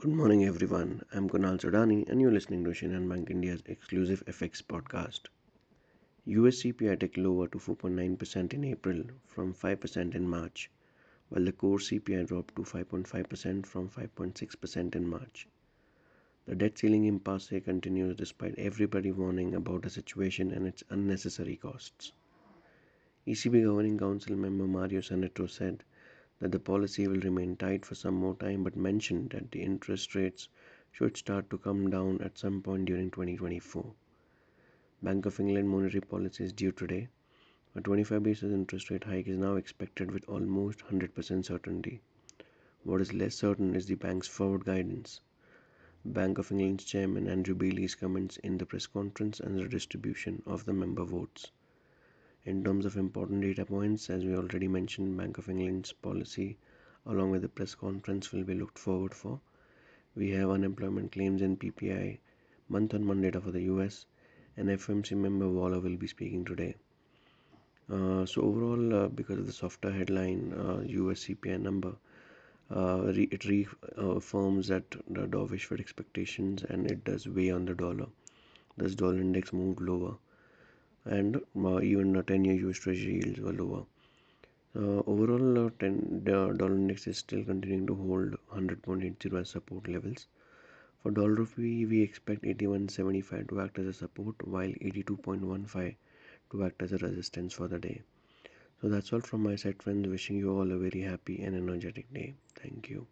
Good morning, everyone. I'm Kunal Sodani, and you're listening to Shinhan Bank India's exclusive FX podcast. US CPI ticked lower to 4.9% in April from 5% in March, while the core CPI dropped to 5.5% from 5.6% in March. The debt ceiling impasse continues despite everybody warning about the situation and its unnecessary costs. ECB Governing Council member Mario Centeno said that the policy will remain tight for some more time but mentioned that the interest rates should start to come down at some point during 2024. Bank of England monetary policy is due today. A 25 basis interest rate hike is now expected with almost 100% certainty. What is less certain is the bank's forward guidance. Bank of England's chairman Andrew Bailey's comments in the press conference and the distribution of the member votes. In terms of important data points, as we already mentioned, Bank of England's policy along with the press conference will be looked forward for. We have unemployment claims and PPI month on month data for the US and FOMC member Waller will be speaking today. Uh, so overall, uh, because of the softer headline uh, US CPI number, uh, re- it reaffirms that the dovish for expectations and it does weigh on the dollar. This dollar index moved lower and uh, even the 10 year US Treasury yields were lower. Uh, overall, uh, 10 the dollar index is still continuing to hold 100.80 as support levels. For dollar rupee, we expect 81.75 to act as a support, while 82.15 to act as a resistance for the day. So that's all from my side, friends. Wishing you all a very happy and energetic day. Thank you.